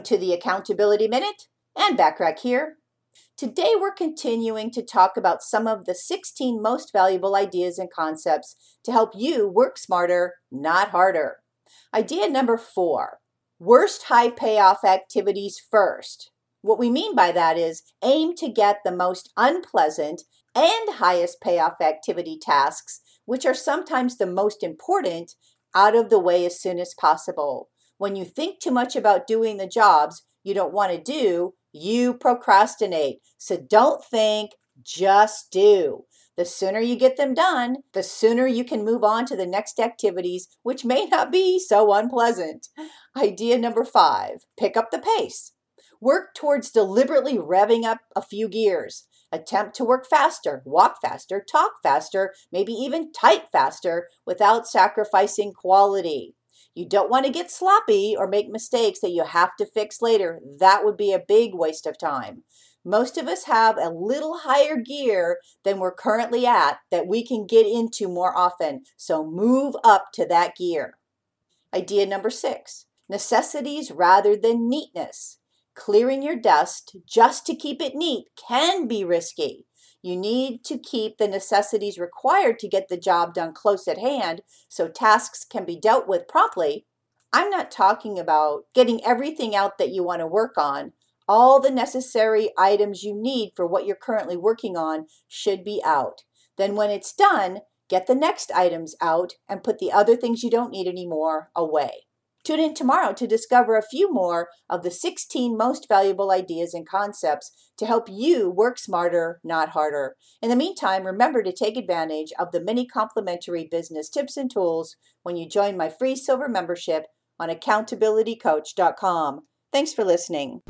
Welcome to the Accountability Minute and Backrack here. Today we're continuing to talk about some of the 16 most valuable ideas and concepts to help you work smarter, not harder. Idea number four worst high payoff activities first. What we mean by that is aim to get the most unpleasant and highest payoff activity tasks, which are sometimes the most important, out of the way as soon as possible. When you think too much about doing the jobs you don't want to do, you procrastinate. So don't think, just do. The sooner you get them done, the sooner you can move on to the next activities, which may not be so unpleasant. Idea number five pick up the pace. Work towards deliberately revving up a few gears. Attempt to work faster, walk faster, talk faster, maybe even type faster without sacrificing quality. You don't want to get sloppy or make mistakes that you have to fix later. That would be a big waste of time. Most of us have a little higher gear than we're currently at that we can get into more often. So move up to that gear. Idea number six necessities rather than neatness. Clearing your desk just to keep it neat can be risky. You need to keep the necessities required to get the job done close at hand so tasks can be dealt with promptly. I'm not talking about getting everything out that you want to work on. All the necessary items you need for what you're currently working on should be out. Then, when it's done, get the next items out and put the other things you don't need anymore away. Tune in tomorrow to discover a few more of the 16 most valuable ideas and concepts to help you work smarter, not harder. In the meantime, remember to take advantage of the many complimentary business tips and tools when you join my free silver membership on accountabilitycoach.com. Thanks for listening.